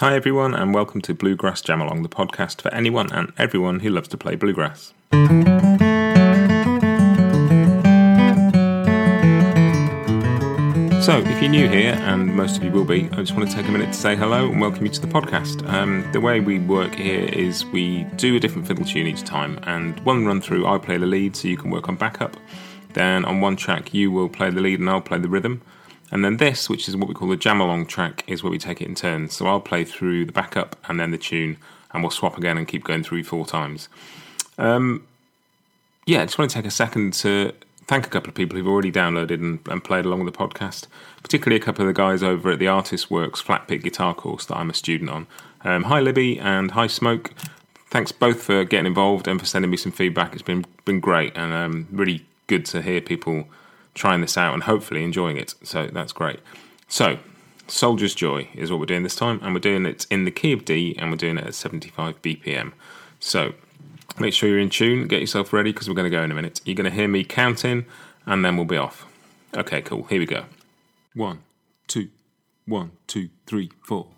Hi, everyone, and welcome to Bluegrass Jam Along, the podcast for anyone and everyone who loves to play bluegrass. So, if you're new here, and most of you will be, I just want to take a minute to say hello and welcome you to the podcast. Um, the way we work here is we do a different fiddle tune each time, and one run through, I play the lead so you can work on backup. Then on one track, you will play the lead and I'll play the rhythm. And then this, which is what we call the jam along track, is where we take it in turns. So I'll play through the backup and then the tune, and we'll swap again and keep going through four times. Um, yeah, I just want to take a second to thank a couple of people who've already downloaded and, and, played along with the podcast, particularly a couple of the guys over at the Artist Works Flat Pick Guitar course that I'm a student on. Um, hi, Libby, and hi, Smoke. Thanks both for getting involved and for sending me some feedback. It's been been great and um, really good to hear people trying this out and hopefully enjoying it. So that's great. So, Soldier's Joy is what we're doing this time, and we're doing it in the key of D and we're doing it at 75 BPM. So, make sure you're in tune, get yourself ready because we're going to go in a minute. You're going to hear me counting and then we'll be off. Okay, cool. Here we go. One, two, one, two, three, four.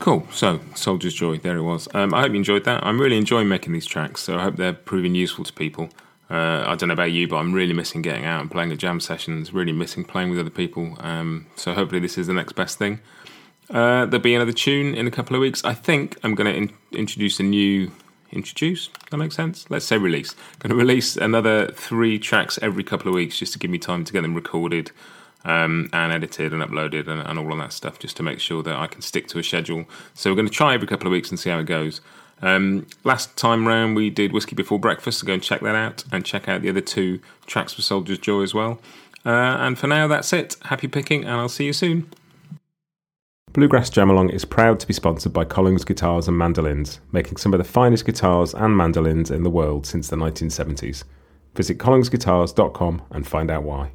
Cool. So, Soldier's Joy, there it was. Um, I hope you enjoyed that. I'm really enjoying making these tracks, so I hope they're proving useful to people. Uh, I don't know about you, but I'm really missing getting out and playing at jam sessions, really missing playing with other people. Um, so, hopefully, this is the next best thing. Uh, there'll be another tune in a couple of weeks. I think I'm going to in- introduce a new. Introduce? That makes sense? Let's say release. Going to release another three tracks every couple of weeks just to give me time to get them recorded um, and edited and uploaded and, and, all of that stuff just to make sure that I can stick to a schedule. So we're going to try every couple of weeks and see how it goes. Um, last time round we did Whiskey Before Breakfast, so go and check that out and check out the other two tracks for Soldier's Joy as well. Uh, and for now, that's it. Happy picking, and I'll see you soon. Bluegrass Jamalong is proud to be sponsored by Collings Guitars and Mandolins, making some of the finest guitars and mandolins in the world since the 1970s. Visit collingsguitars.com and find out why.